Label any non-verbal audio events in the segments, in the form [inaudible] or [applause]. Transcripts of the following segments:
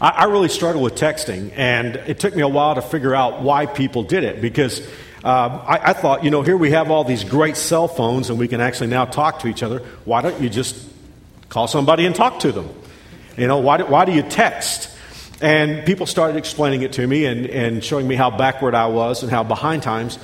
I, I really struggle with texting, and it took me a while to figure out why people did it because uh, I, I, thought, you know, here we have all these great cell phones and we can actually now talk to each other. Why don't you just call somebody and talk to them? You know, why do, why do you text? And people started explaining it to me and, and showing me how backward I was and how behind times.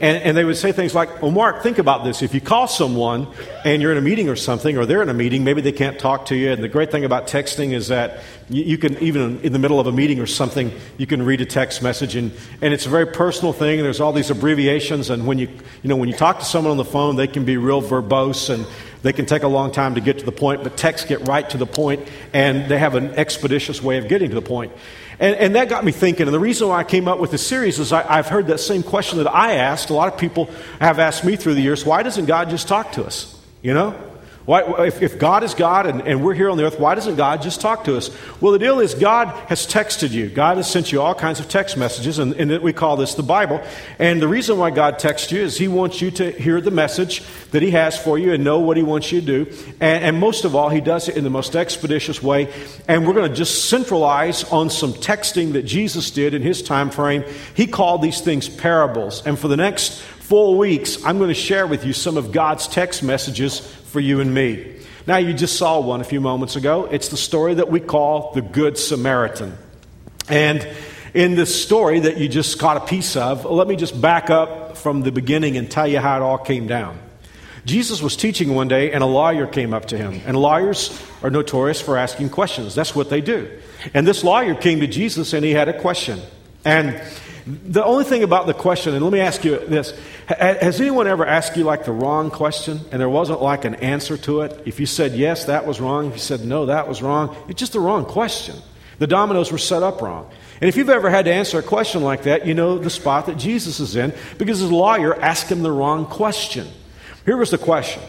And, and, they would say things like, Well, Mark, think about this. If you call someone and you're in a meeting or something, or they're in a meeting, maybe they can't talk to you. And the great thing about texting is that you, you can, even in the middle of a meeting or something, you can read a text message. And, and it's a very personal thing. There's all these abbreviations. And when you, you know, when you talk to someone on the phone, they can be real verbose and they can take a long time to get to the point, but texts get right to the point, and they have an expeditious way of getting to the point. And, and, that got me thinking. And the reason why I came up with this series is I, have heard that same question that I asked. A lot of people have asked me through the years why doesn't God just talk to us? You know? Why, if, if, God is God and, and, we're here on the earth, why doesn't God just talk to us? Well, the deal is God has texted you. God has sent you all kinds of text messages, and, and we call this the Bible. And the reason why God texts you is He wants you to hear the message that He has for you and know what He wants you to do. And, and most of all, He does it in the most expeditious way. And we're going to just centralize on some texting that Jesus did in His time frame. He called these things parables. And for the next four weeks, I'm going to share with you some of God's text messages for you and me. Now, you just saw one a few moments ago. It's the story that we call the Good Samaritan. And in this story that you just caught a piece of, let me just back up from the beginning and tell you how it all came down. Jesus was teaching one day, and a lawyer came up to him. And lawyers are notorious for asking questions. That's what they do. And this lawyer came to Jesus, and he had a question. And the only thing about the question, and let me ask you this has anyone ever asked you like the wrong question and there wasn't like an answer to it? If you said yes, that was wrong. If you said no, that was wrong. It's just the wrong question. The dominoes were set up wrong. And if you've ever had to answer a question like that, you know the spot that Jesus is in because his lawyer asked him the wrong question. Here was the question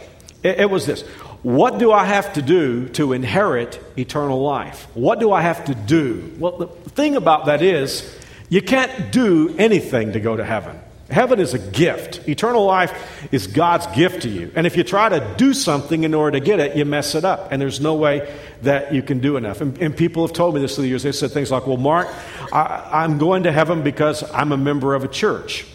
it, was this What do I have to do to inherit eternal life? What do I have to do? Well, the thing about that is, you can't do anything to go to heaven. Heaven is a gift. Eternal life is God's gift to you. And if you try to do something in order to get it, you mess it up. And there's no way that you can do enough. And, and people have told me this through the years. They said things like, well, Mark, I, I'm going to heaven because I'm a member of a church.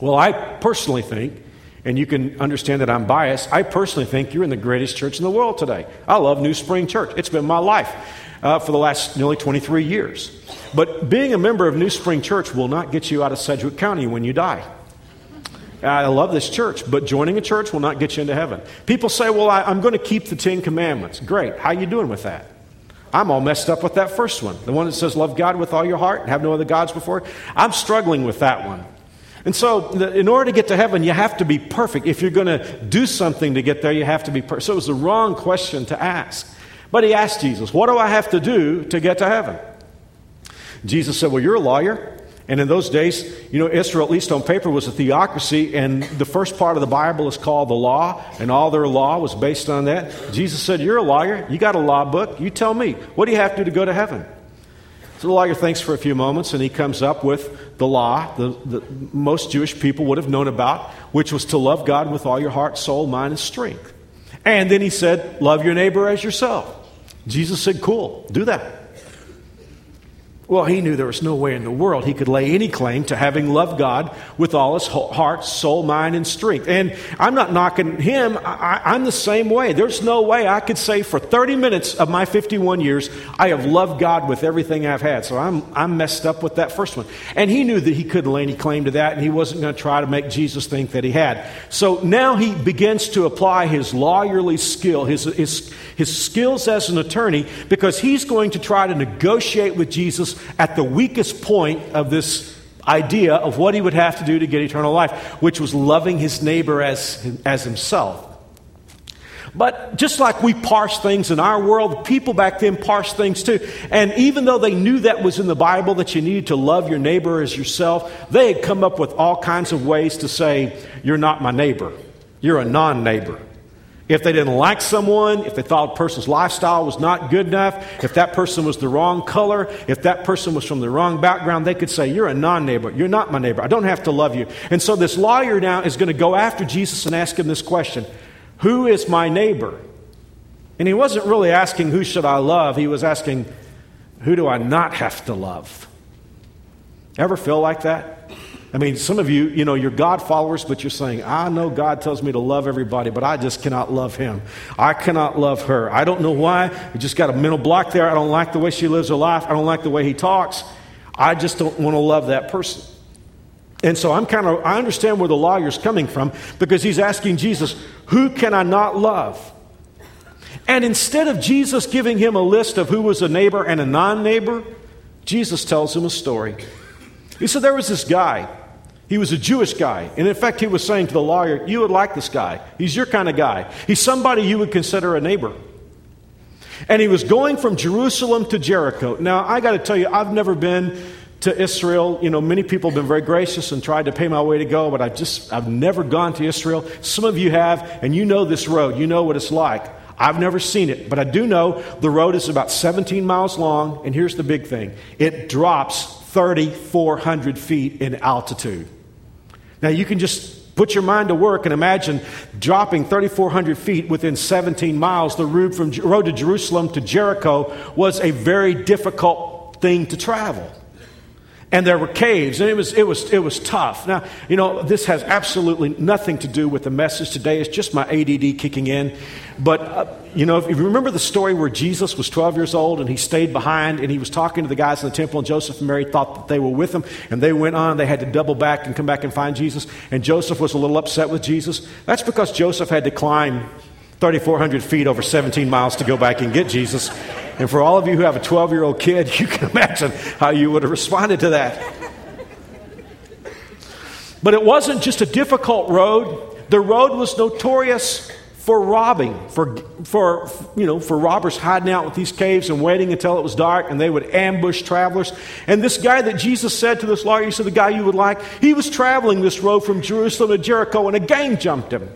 Well, I personally think, and you can understand that I'm biased, I personally think you're in the greatest church in the world today. I love New Spring Church. It's been my life uh, for the last nearly 23 years. But being a member of New Spring Church will not get you out of Sedgwick County when you die. I love this church, but joining a church will not get you into heaven. People say, "Well, I, am going to keep the Ten Commandments." Great. How are you doing with that? I'm all messed up with that first one, the one that says, "Love God with all your heart and have no other gods before." I'm struggling with that one. And so, in order to get to heaven, you have to be perfect. If you're going to do something to get there, you have to be perfect. So it was the wrong question to ask. But he asked Jesus, What do I have to do to get to heaven? Jesus said, Well, you're a lawyer. And in those days, you know, Israel, at least on paper, was a theocracy, and the first part of the Bible is called the law, and all their law was based on that. Jesus said, You're a lawyer. You got a law book. You tell me. What do you have to do to go to heaven? So the lawyer thinks for a few moments, and he comes up with the law that most Jewish people would have known about, which was to love God with all your heart, soul, mind, and strength. And then he said, Love your neighbor as yourself. Jesus said, Cool, do that. Well, he knew there was no way in the world he could lay any claim to having loved God with all his heart, soul, mind, and strength. And I'm not knocking him. I, am the same way. There's no way I could say for 30 minutes of my 51 years, I have loved God with everything I've had. So I'm, I'm messed up with that first one. And he knew that he couldn't lay any claim to that, and he wasn't going to try to make Jesus think that he had. So now he begins to apply his lawyerly skill, his, his, his skills as an attorney, because he's going to try to negotiate with Jesus at the weakest point of this idea of what he would have to do to get eternal life, which was loving his neighbor as, as himself. But just like we parse things in our world, people back then parsed things too. And even though they knew that was in the Bible that you needed to love your neighbor as yourself, they had come up with all kinds of ways to say, You're not my neighbor. You're a non neighbor. If they didn't like someone, if they thought a person's lifestyle was not good enough, if that person was the wrong color, if that person was from the wrong background, they could say, You're a non neighbor. You're not my neighbor. I don't have to love you. And so this lawyer now is going to go after Jesus and ask him this question Who is my neighbor? And he wasn't really asking, Who should I love? He was asking, Who do I not have to love? Ever feel like that? I mean, some of you, you know, you're God followers, but you're saying, I know God tells me to love everybody, but I just cannot love him. I cannot love her. I don't know why. I just got a mental block there. I don't like the way she lives her life. I don't like the way he talks. I just don't want to love that person. And so I'm kind of, I understand where the lawyer's coming from because he's asking Jesus, Who can I not love? And instead of Jesus giving him a list of who was a neighbor and a non neighbor, Jesus tells him a story. He said, There was this guy. He was a Jewish guy. And in fact, he was saying to the lawyer, You would like this guy. He's your kind of guy. He's somebody you would consider a neighbor. And he was going from Jerusalem to Jericho. Now, I got to tell you, I've never been to Israel. You know, many people have been very gracious and tried to pay my way to go, but I just, I've never gone to Israel. Some of you have, and you know this road. You know what it's like. I've never seen it, but I do know the road is about 17 miles long, and here's the big thing it drops 3,400 feet in altitude. Now, you can just put your mind to work and imagine dropping 3,400 feet within 17 miles. The road from road to Jerusalem to Jericho was a very difficult thing to travel and there were caves and it was, it was, it was tough now you know this has absolutely nothing to do with the message today it's just my ADD kicking in but uh, you know if you remember the story where jesus was 12 years old and he stayed behind and he was talking to the guys in the temple and joseph and mary thought that they were with him and they went on they had to double back and come back and find jesus and joseph was a little upset with jesus. That's because joseph had to climb 3400 feet over 17 miles to go back and get jesus. And for all of you who have a 12 year old kid, [laughs] you can imagine how you would have responded to that. But it wasn't just a difficult road, the road was notorious for robbing, for, for, you know, for robbers hiding out with these caves and waiting until it was dark, and they would ambush travelers. And this guy that Jesus said to this lawyer, he said, the guy you would like, he was traveling this road from Jerusalem to Jericho, and a gang jumped him.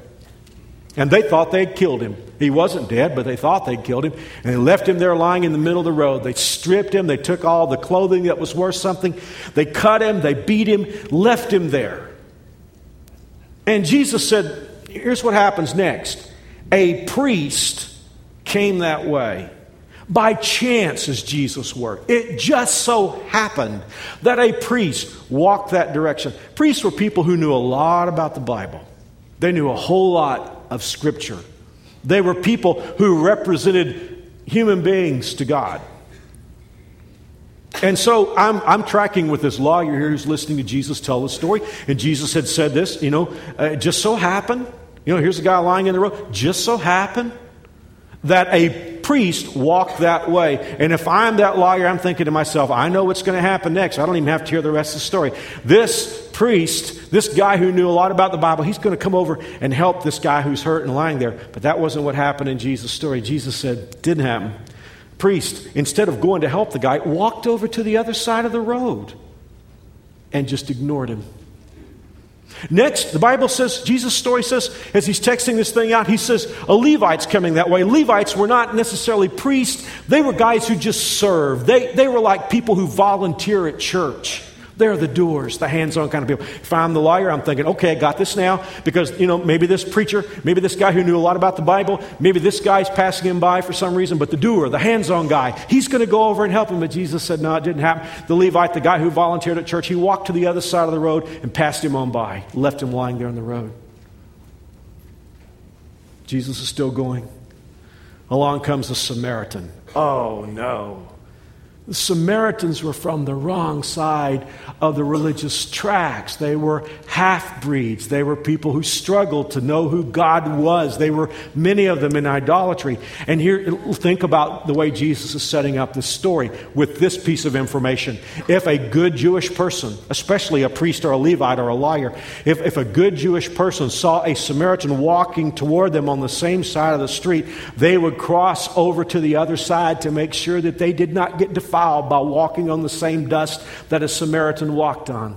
And they thought they'd killed him. He wasn't dead, but they thought they'd killed him. And they left him there lying in the middle of the road. They stripped him. They took all the clothing that was worth something. They cut him. They beat him, left him there. And Jesus said, Here's what happens next. A priest came that way. By chance, as Jesus worked. It just so happened that a priest walked that direction. Priests were people who knew a lot about the Bible, they knew a whole lot of Scripture. They were people who represented human beings to God. And so I'm, I'm tracking with this lawyer here who's listening to Jesus tell the story. And Jesus had said this, you know, uh, it just so happened, you know, here's a guy lying in the road, just so happened that a priest walked that way. And if I'm that lawyer, I'm thinking to myself, I know what's going to happen next. I don't even have to hear the rest of the story. This priest, this guy who knew a lot about the Bible, he's going to come over and help this guy who's hurt and lying there. But that wasn't what happened in Jesus' story. Jesus said, didn't happen. Priest, instead of going to help the guy, walked over to the other side of the road and just ignored him. Next, the Bible says, Jesus' story says, as he's texting this thing out, he says, a Levite's coming that way. Levites were not necessarily priests, they were guys who just served. They, they were like people who volunteer at church. They're the doers, the hands on kind of people. If I'm the lawyer, I'm thinking, okay, I got this now because, you know, maybe this preacher, maybe this guy who knew a lot about the Bible, maybe this guy's passing him by for some reason, but the doer, the hands on guy, he's going to go over and help him. But Jesus said, no, it didn't happen. The Levite, the guy who volunteered at church, he walked to the other side of the road and passed him on by, left him lying there on the road. Jesus is still going. Along comes a Samaritan. Oh, no. The Samaritans were from the wrong side of the religious tracks. They were half breeds. They were people who struggled to know who God was. They were, many of them, in idolatry. And here, think about the way Jesus is setting up this story with this piece of information. If a good Jewish person, especially a priest or a Levite or a lawyer, if, if a good Jewish person saw a Samaritan walking toward them on the same side of the street, they would cross over to the other side to make sure that they did not get defiled by walking on the same dust that a Samaritan walked on.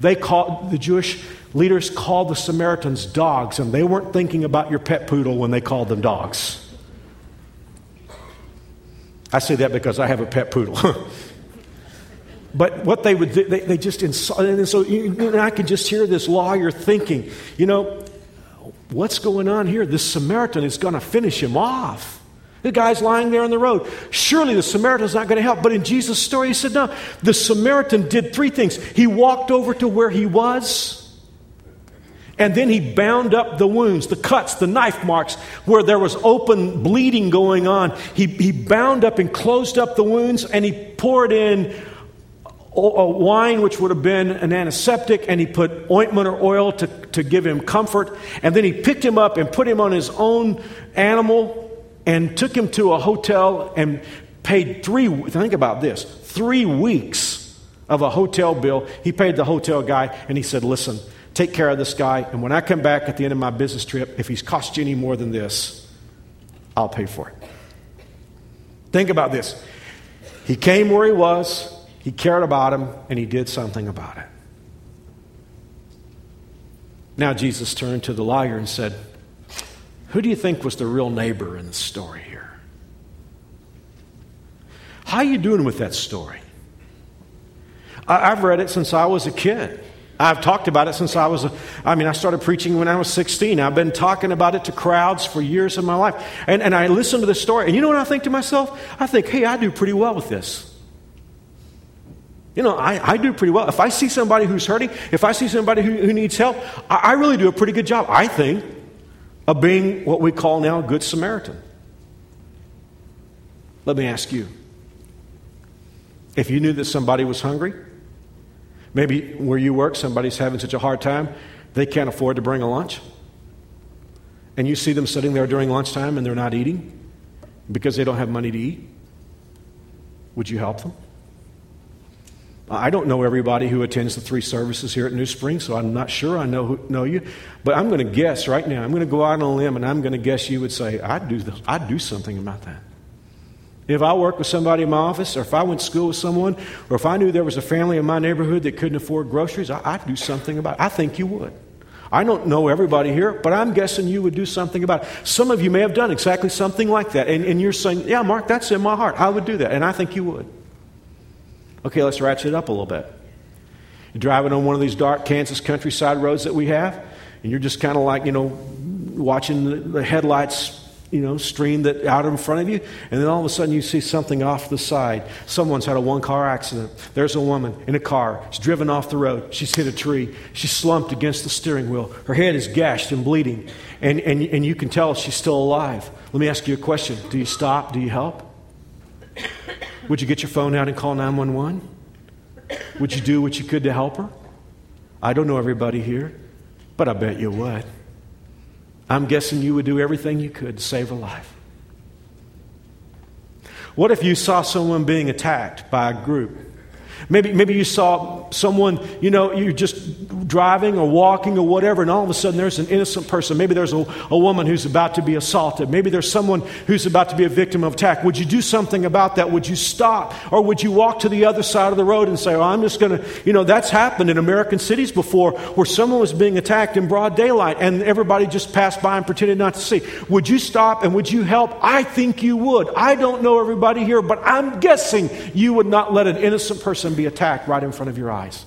They called, the Jewish leaders called the Samaritans dogs, and they weren't thinking about your pet poodle when they called them dogs. I say that because I have a pet poodle. [laughs] but what they would do, they, they just insulted. And so I could just hear this lawyer thinking, you know, what's going on here? This Samaritan is going to finish him off. The guy's lying there on the road. Surely the Samaritan's not going to help. But in Jesus' story, he said, no. The Samaritan did three things. He walked over to where he was, and then he bound up the wounds, the cuts, the knife marks, where there was open bleeding going on. He, he bound up and closed up the wounds, and he poured in a wine, which would have been an antiseptic, and he put ointment or oil to, to give him comfort. And then he picked him up and put him on his own animal and took him to a hotel and paid three, think about this, three weeks of a hotel bill. He paid the hotel guy and he said, Listen, take care of this guy. And when I come back at the end of my business trip, if he's cost you any more than this, I'll pay for it. Think about this. He came where he was, he cared about him, and he did something about it. Now Jesus turned to the liar and said, Who do you think was the real neighbor in the story here? How are you doing with that story? I, have read it since I was a kid. I've talked about it since I was, a, I mean, I started preaching when I was 16. I've been talking about it to crowds for years of my life. And, and I listen to this story, and you know what I think to myself? I think, hey, I do pretty well with this. You know, I, I do pretty well. If I see somebody who's hurting, if I see somebody who, who needs help, I, I really do a pretty good job, I think, of being what we call now good Samaritan. Let me ask you if you knew that somebody was hungry, maybe where you work, somebody's having such a hard time, they can't afford to bring a lunch, and you see them sitting there during lunchtime and they're not eating because they don't have money to eat, would you help them? I don't know everybody who attends the three services here at New Spring, so I'm not sure I know, who, know you. But I'm going to guess right now, I'm going to go out on a limb and I'm going to guess you would say, I'd do, this, I'd do something about that. If I worked with somebody in my office, or if I went to school with someone, or if I knew there was a family in my neighborhood that couldn't afford groceries, I, would do something about it. I think you would. I don't know everybody here, but I'm guessing you would do something about it. Some of you may have done exactly something like that, and, and you're saying, Yeah, Mark, that's in my heart. I would do that, and I think you would. Okay, let's ratchet it up a little bit. You're driving on one of these dark Kansas countryside roads that we have, and you're just kind of like, you know, watching the, headlights, you know, stream that out in front of you, and then all of a sudden you see something off the side. Someone's had a one car accident. There's a woman in a car. She's driven off the road. She's hit a tree. She's slumped against the steering wheel. Her head is gashed and bleeding, and, and, and you can tell she's still alive. Let me ask you a question Do you stop? Do you help? Would you get your phone out and call 911? Would you do what you could to help her? I don't know everybody here, but I bet you would. I'm guessing you would do everything you could to save her life. What if you saw someone being attacked by a group Maybe, maybe you saw someone, you know, you're just driving or walking or whatever, and all of a sudden there's an innocent person. Maybe there's a, a woman who's about to be assaulted. Maybe there's someone who's about to be a victim of attack. Would you do something about that? Would you stop? Or would you walk to the other side of the road and say, oh, I'm just going to, you know, that's happened in American cities before where someone was being attacked in broad daylight and everybody just passed by and pretended not to see. Would you stop and would you help? I think you would. I don't know everybody here, but I'm guessing you would not let an innocent person be attacked right in front of your eyes.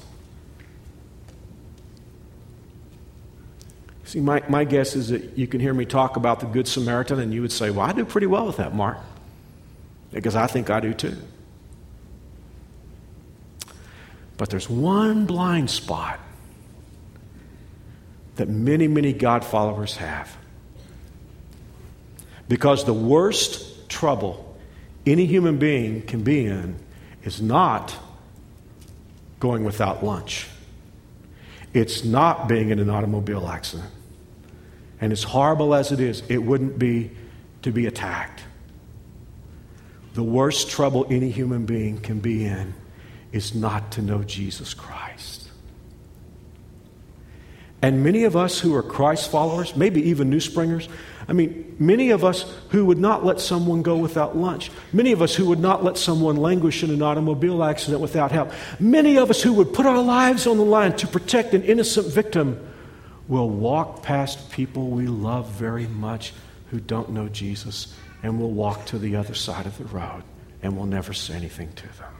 See, my, my guess is that you can hear me talk about the Good Samaritan and you would say, Well, I do pretty well with that, Mark. Because I think I do too. But there's one blind spot that many, many God followers have. Because the worst trouble any human being can be in is not going without lunch. It's not being in an automobile accident. And as horrible as it is, it wouldn't be to be attacked. The worst trouble any human being can be in is not to know Jesus Christ. And many of us who are Christ followers, maybe even new springers, I mean, many of us who would not let someone go without lunch, many of us who would not let someone languish in an automobile accident without help, many of us who would put our lives on the line to protect an innocent victim will walk past people we love very much who don't know Jesus and will walk to the other side of the road and we'll never say anything to them.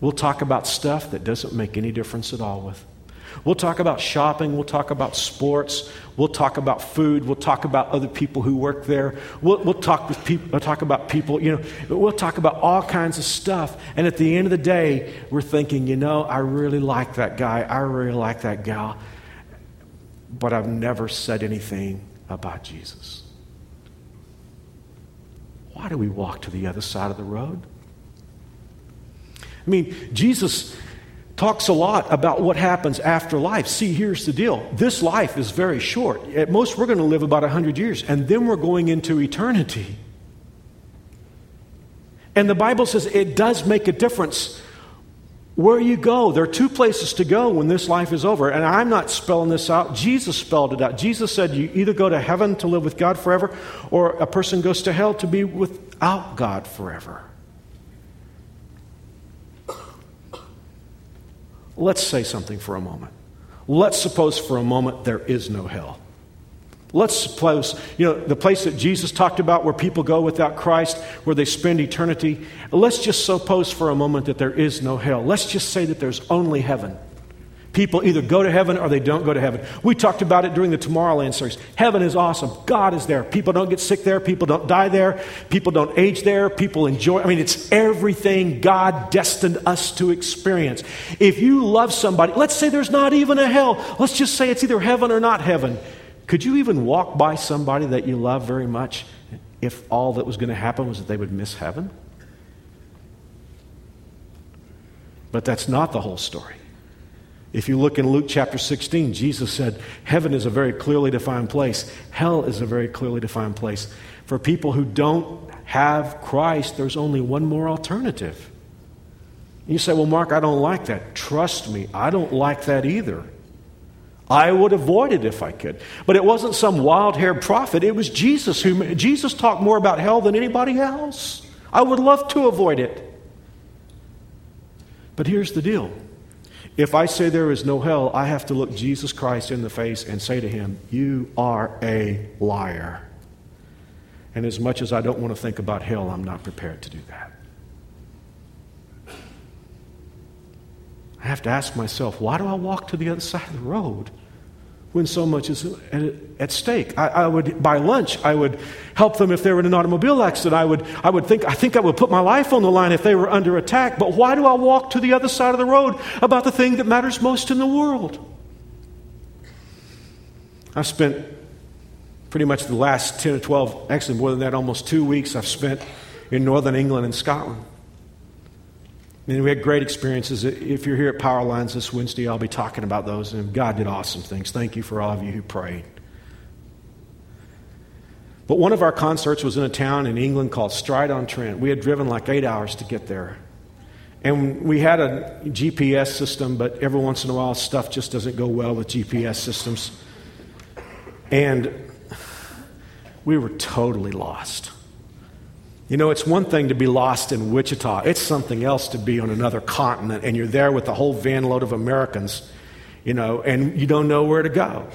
We'll talk about stuff that doesn't make any difference at all with We'll talk about shopping. We'll talk about sports. We'll talk about food. We'll talk about other people who work there. We'll, we'll talk with people. We'll talk about people. You know, we'll talk about all kinds of stuff. And at the end of the day, we're thinking, you know, I really like that guy. I really like that gal. But I've never said anything about Jesus. Why do we walk to the other side of the road? I mean, Jesus talks a lot about what happens after life. See, here's the deal this life is very short. At most, we're going to live about 100 years, and then we're going into eternity. And the Bible says it does make a difference where you go. There are two places to go when this life is over. And I'm not spelling this out. Jesus spelled it out. Jesus said you either go to heaven to live with God forever, or a person goes to hell to be without God forever. Let's say something for a moment. Let's suppose for a moment there is no hell. Let's suppose, you know, the place that Jesus talked about where people go without Christ, where they spend eternity. Let's just suppose for a moment that there is no hell. Let's just say that there's only heaven. People either go to heaven or they don't go to heaven. We talked about it during the Tomorrowland series. Heaven is awesome. God is there. People don't get sick there. People don't die there. People don't age there. People enjoy. I mean, it's everything God destined us to experience. If you love somebody, let's say there's not even a hell. Let's just say it's either heaven or not heaven. Could you even walk by somebody that you love very much if all that was going to happen was that they would miss heaven? But that's not the whole story. If you look in Luke chapter 16, Jesus said, Heaven is a very clearly defined place, hell is a very clearly defined place. For people who don't have Christ, there's only one more alternative. You say, Well, Mark, I don't like that. Trust me, I don't like that either. I would avoid it if I could. But it wasn't some wild haired prophet, it was Jesus who Jesus talked more about hell than anybody else. I would love to avoid it. But here's the deal if I say there is no hell, I have to look Jesus Christ in the face and say to him, You are a liar. And as much as I don't want to think about hell, I'm not prepared to do that. I have to ask myself, why do I walk to the other side of the road? When so much is at, at stake. I, I, would buy lunch. I would help them if they were in an automobile accident. I would, I would think, I think I would put my life on the line if they were under attack. But why do I walk to the other side of the road about the thing that matters most in the world? I've spent pretty much the last 10 or 12, actually more than that, almost two weeks I've spent in northern England and Scotland. And we had great experiences. If you're here at Power Lines this Wednesday, I'll be talking about those. And God did awesome things. Thank you for all of you who prayed. But one of our concerts was in a town in England called Stride on Trent. We had driven like eight hours to get there. And we had a GPS system, but every once in a while, stuff just doesn't go well with GPS systems. And we were totally lost. You know, it's one thing to be lost in Wichita, it's something else to be on another continent and you're there with a whole van load of Americans, you know, and you don't know where to go.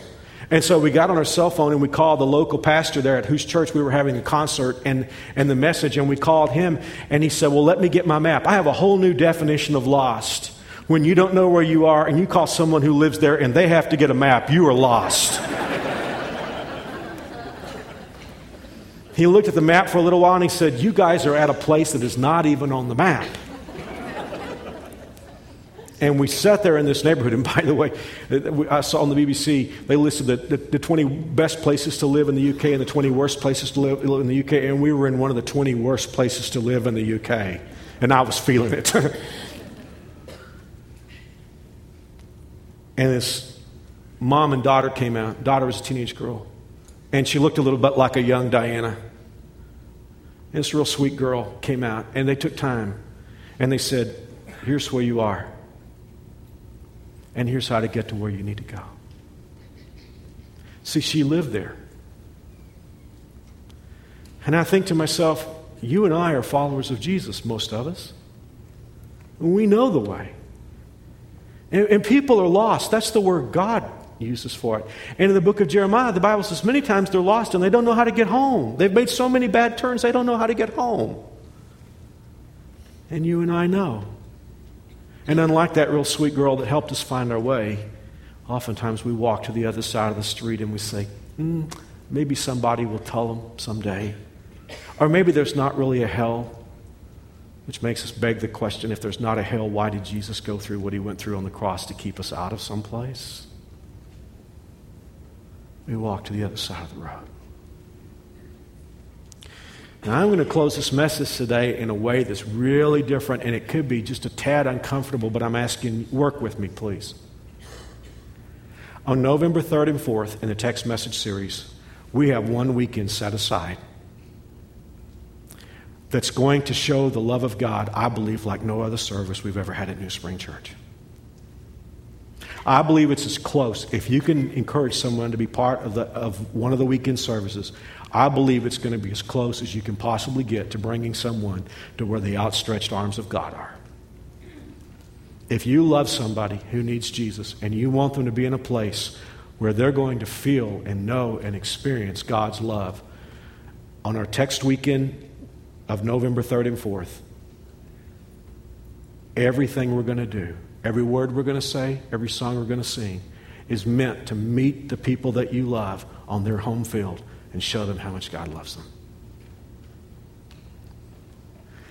And so we got on our cell phone and we called the local pastor there at whose church we were having a concert and, and the message, and we called him and he said, Well, let me get my map. I have a whole new definition of lost. When you don't know where you are and you call someone who lives there and they have to get a map, you are lost. He looked at the map for a little while and he said, You guys are at a place that is not even on the map. And we sat there in this neighborhood. And by the way, I saw on the BBC, they listed the, the, the, 20 best places to live in the UK and the 20 worst places to live, in the UK. And we were in one of the 20 worst places to live in the UK. And I was feeling it. [laughs] and this mom and daughter came out. Daughter was a teenage girl. And she looked a little bit like a young Diana. And this real sweet girl came out, and they took time, and they said, Here's where you are, and here's how to get to where you need to go. See, she lived there. And I think to myself, you and I are followers of Jesus, most of us. We know the way. And, and people are lost. That's the word God uses for it. And in the book of Jeremiah, the Bible says many times they're lost and they don't know how to get home. They've made so many bad turns, they don't know how to get home. And you and I know. And unlike that real sweet girl that helped us find our way, oftentimes we walk to the other side of the street and we say, mm, maybe somebody will tell them someday. Or maybe there's not really a hell, which makes us beg the question if there's not a hell, why did Jesus go through what he went through on the cross to keep us out of some place? We walk to the other side of the road. And I'm going to close this message today in a way that's really different, and it could be just a tad uncomfortable, but I'm asking, work with me, please. On November 3rd and 4th, in the text message series, we have one weekend set aside that's going to show the love of God, I believe, like no other service we've ever had at New Spring Church. I believe it's as close. If you can encourage someone to be part of, the, of one of the weekend services, I believe it's going to be as close as you can possibly get to bringing someone to where the outstretched arms of God are. If you love somebody who needs Jesus and you want them to be in a place where they're going to feel and know and experience God's love, on our text weekend of November 3rd and 4th, everything we're going to do, every word we're going to say, every song we're going to sing, is meant to meet the people that you love on their home field and show them how much God loves them.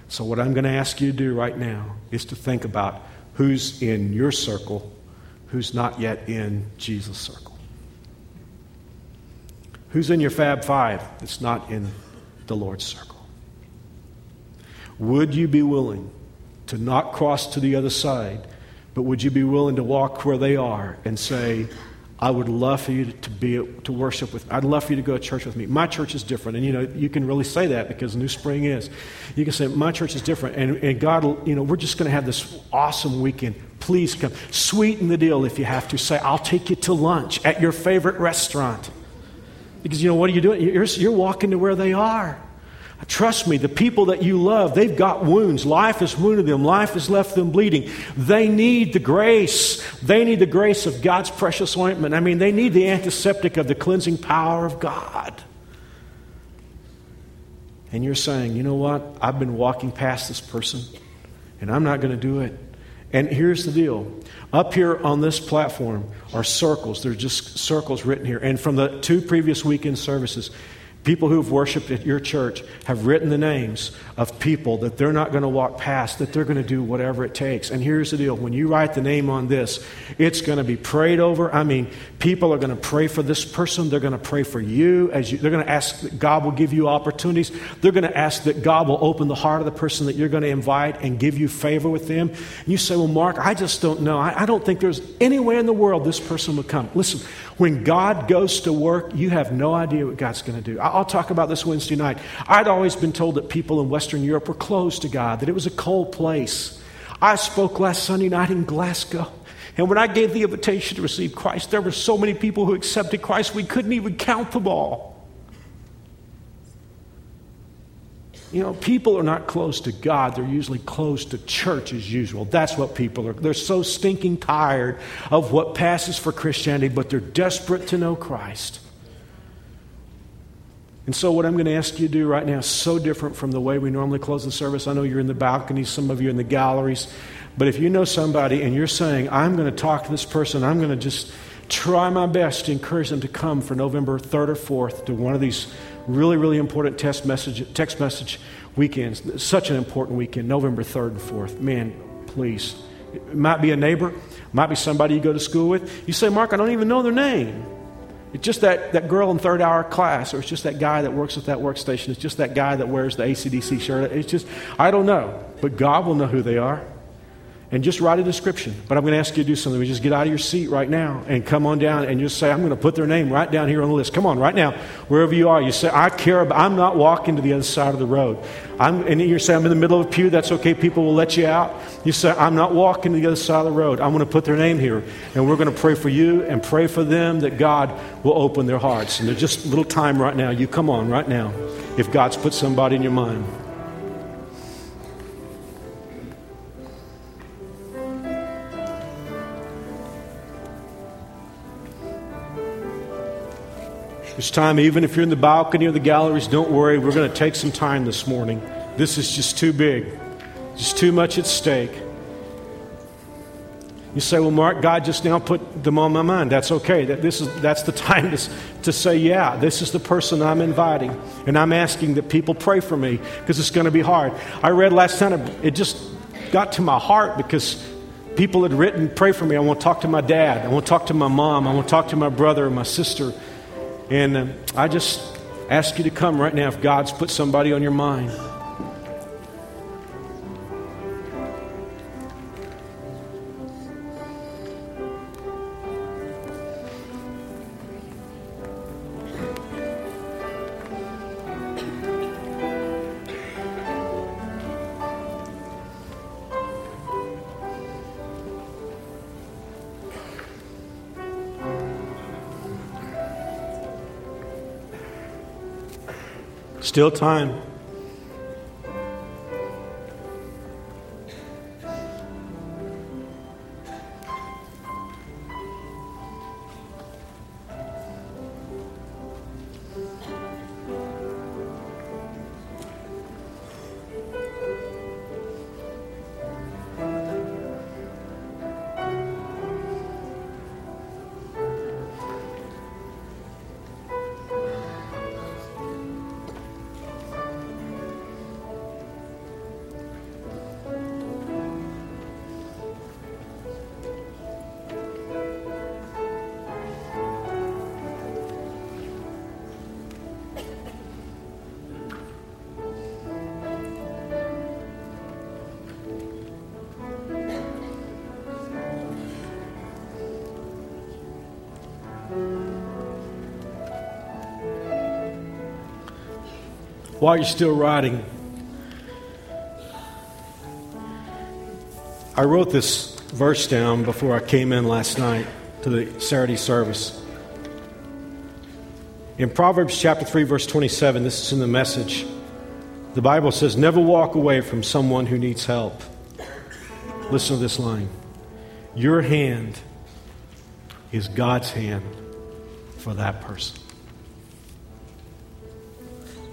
So, what I'm going to ask you to do right now is to think about who's in your circle, who's not yet in Jesus' circle. Who's in your Fab Five that's not in the Lord's circle? Would you be willing to not cross to the other side, but would you be willing to walk where they are and say, I would love for you to be to worship with. I'd love for you to go to church with me. My church is different, and you know you can really say that because New Spring is. You can say my church is different, and, and God, you know, we're just going to have this awesome weekend. Please come, sweeten the deal if you have to. Say I'll take you to lunch at your favorite restaurant, because you know what are you doing? You're, you're walking to where they are. Trust me, the people that you love, they've got wounds. Life has wounded them, life has left them bleeding. They need the grace. They need the grace of God's precious ointment. I mean, they need the antiseptic of the cleansing power of God. And you're saying, you know what? I've been walking past this person, and I'm not going to do it. And here's the deal up here on this platform are circles. They're just circles written here. And from the two previous weekend services, People who've worshiped at your church have written the names of people that they're not going to walk past, that they're going to do whatever it takes. And here's the deal when you write the name on this, it's going to be prayed over. I mean, people are going to pray for this person. They're going to pray for you. as you, They're going to ask that God will give you opportunities. They're going to ask that God will open the heart of the person that you're going to invite and give you favor with them. And you say, Well, Mark, I just don't know. I, I don't think there's any way in the world this person would come. Listen, when God goes to work, you have no idea what God's going to do. I'll talk about this Wednesday night. I'd always been told that people in Western Europe were closed to God, that it was a cold place. I spoke last Sunday night in Glasgow. And when I gave the invitation to receive Christ, there were so many people who accepted Christ, we couldn't even count them all. You know, people are not close to God, they're usually close to church as usual. That's what people are. They're so stinking tired of what passes for Christianity, but they're desperate to know Christ. And so, what I'm going to ask you to do right now is so different from the way we normally close the service. I know you're in the balconies, some of you in the galleries, but if you know somebody and you're saying, I'm going to talk to this person, I'm going to just try my best to encourage them to come for November 3rd or 4th to one of these really, really important text message, text message weekends. Such an important weekend, November 3rd and 4th. Man, please. It might be a neighbor, might be somebody you go to school with. You say, Mark, I don't even know their name. It's just that, that girl in third hour class, or it's just that guy that works at that workstation. It's just that guy that wears the ACDC shirt. It's just, I don't know. But God will know who they are and just write a description. But I'm going to ask you to do something. We just get out of your seat right now and come on down and just say, I'm going to put their name right down here on the list. Come on, right now, wherever you are. You say, I care about, I'm not walking to the other side of the road. I'm, and you say, I'm in the middle of a pew. That's okay. People will let you out. You say, I'm not walking to the other side of the road. I'm going to put their name here. And we're going to pray for you and pray for them that God will open their hearts. And there's just a little time right now. You come on right now if God's put somebody in your mind. It's time, even if you're in the balcony or the galleries, don't worry. We're going to take some time this morning. This is just too big, just too much at stake. You say, well, Mark, God just now put them on my mind. That's okay. That this is, that's the [laughs] time to, to say, yeah, this is the person I'm inviting. And I'm asking that people pray for me because it's going to be hard. I read last time, it just got to my heart because people had written, pray for me. I want to talk to my dad. I want to talk to my mom. I want to talk to my brother and my sister. And uh, I just ask you to come right now if God's put somebody on your mind. Still time. While you're still writing, I wrote this verse down before I came in last night to the Saturday service. In Proverbs chapter 3, verse 27, this is in the message. The Bible says, Never walk away from someone who needs help. Listen to this line Your hand is God's hand for that person.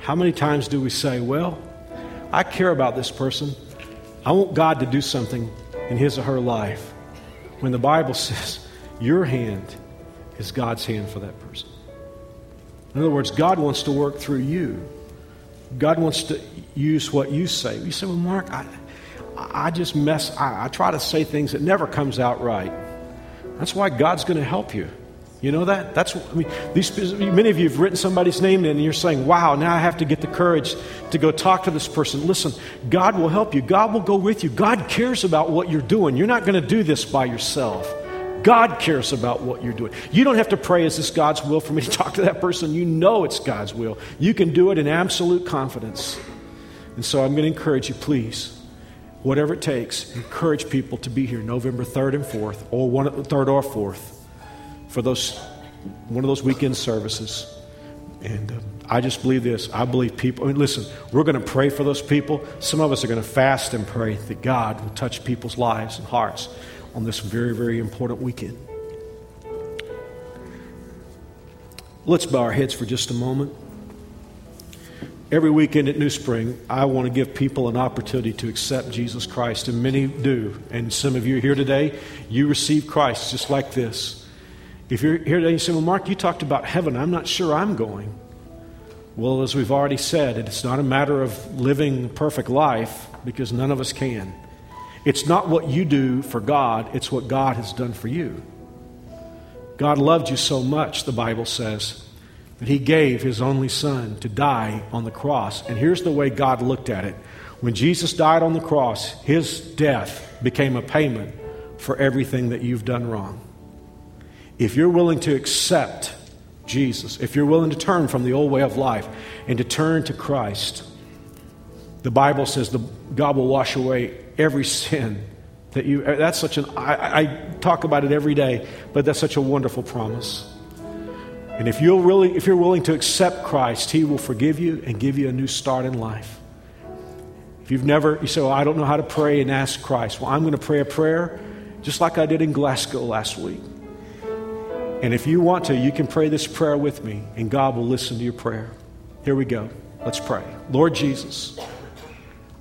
How many times do we say, Well, I care about this person. I want God to do something in his or her life. When the Bible [laughs] says, Your hand is God's hand for that person. In other words, God wants to work through you. God wants to use what you say. You say, Well, Mark, I, I just mess, I, I try to say things that never comes out right. That's why God's going to help you. You know that? That's I mean, these many of you have written somebody's name and you're saying, "Wow, now I have to get the courage to go talk to this person." Listen, God will help you. God will go with you. God cares about what you're doing. You're not going to do this by yourself. God cares about what you're doing. You don't have to pray, "Is this God's will for me to [laughs] talk to that person?" You know it's God's will. You can do it in absolute confidence. And so I'm going to encourage you, please, whatever it takes, encourage people to be here November 3rd and 4th, or one, 3rd or 4th for those one of those weekend services. And uh, I just believe this. I believe people, I mean, listen, we're going to pray for those people. Some of us are going to fast and pray that God will touch people's lives and hearts on this very, very important weekend. Let's bow our heads for just a moment. Every weekend at New Spring, I want to give people an opportunity to accept Jesus Christ, and many do. And some of you here today, you receive Christ just like this. If you're here today and you say, Well, Mark, you talked about heaven. I'm not sure I'm going. Well, as we've already said, it's not a matter of living a perfect life because none of us can. It's not what you do for God, it's what God has done for you. God loved you so much, the Bible says, that He gave His only Son to die on the cross. And here's the way God looked at it when Jesus died on the cross, His death became a payment for everything that you've done wrong. If you're willing to accept Jesus, if you're willing to turn from the old way of life and to turn to Christ, the Bible says the, God will wash away every sin that you. Uh, that's such an. I, I talk about it every day, but that's such a wonderful promise. And if you're really, if you're willing to accept Christ, He will forgive you and give you a new start in life. If you've never, you say, well, I don't know how to pray and ask Christ. Well, I'm going to pray a prayer just like I did in Glasgow last week. And if you want to, you can pray this prayer with me, and God will listen to your prayer. Here we go. Let's pray. Lord Jesus,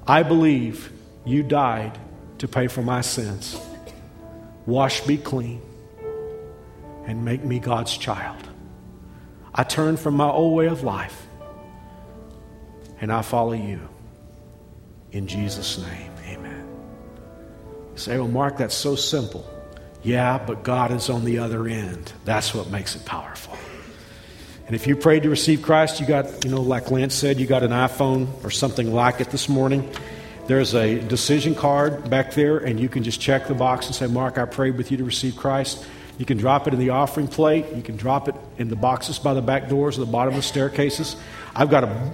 I believe you died to pay for my sins. wash me clean, and make me God's child. I turn from my old way of life and I follow you. In Jesus' name, amen. You say, well, Mark, that's so simple. Yeah, but God is on the other end. That's what makes it powerful. And if you prayed to receive Christ, you got, you know, like Lance said, you got an iPhone or something like it this morning. There's a decision card back there, and you can just check the box and say, Mark, I prayed with you to receive Christ. You can drop it in the offering plate. You can drop it in the boxes by the back doors or the bottom of the staircases. I've got a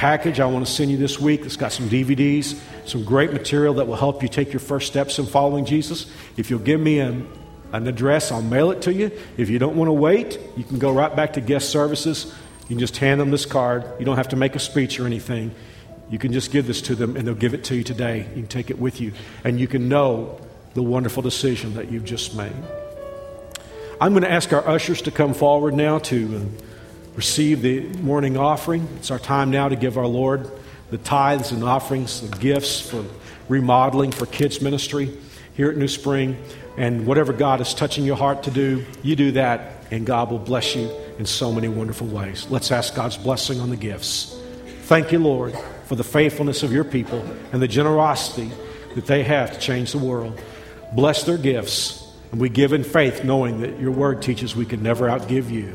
package I want to send you this week that's got some DVDs, some great material that will help you take your first steps in following Jesus. If you'll give me an, an address, I'll mail it to you. If you don't want to wait, you can go right back to guest services. You can just hand them this card. You don't have to make a speech or anything. You can just give this to them and they'll give it to you today. You can take it with you and you can know the wonderful decision that you've just made. I'm going to ask our ushers to come forward now to uh, receive the morning offering. It's our time now to give our Lord the tithes and offerings, the gifts for remodeling, for kids' ministry here at New Spring. And whatever God is touching your heart to do, you do that, and God will bless you in so many wonderful ways. Let's ask God's blessing on the gifts. Thank you, Lord, for the faithfulness of your people and the generosity that they have to change the world. Bless their gifts and we give in faith, knowing that your word teaches we can never outgive you.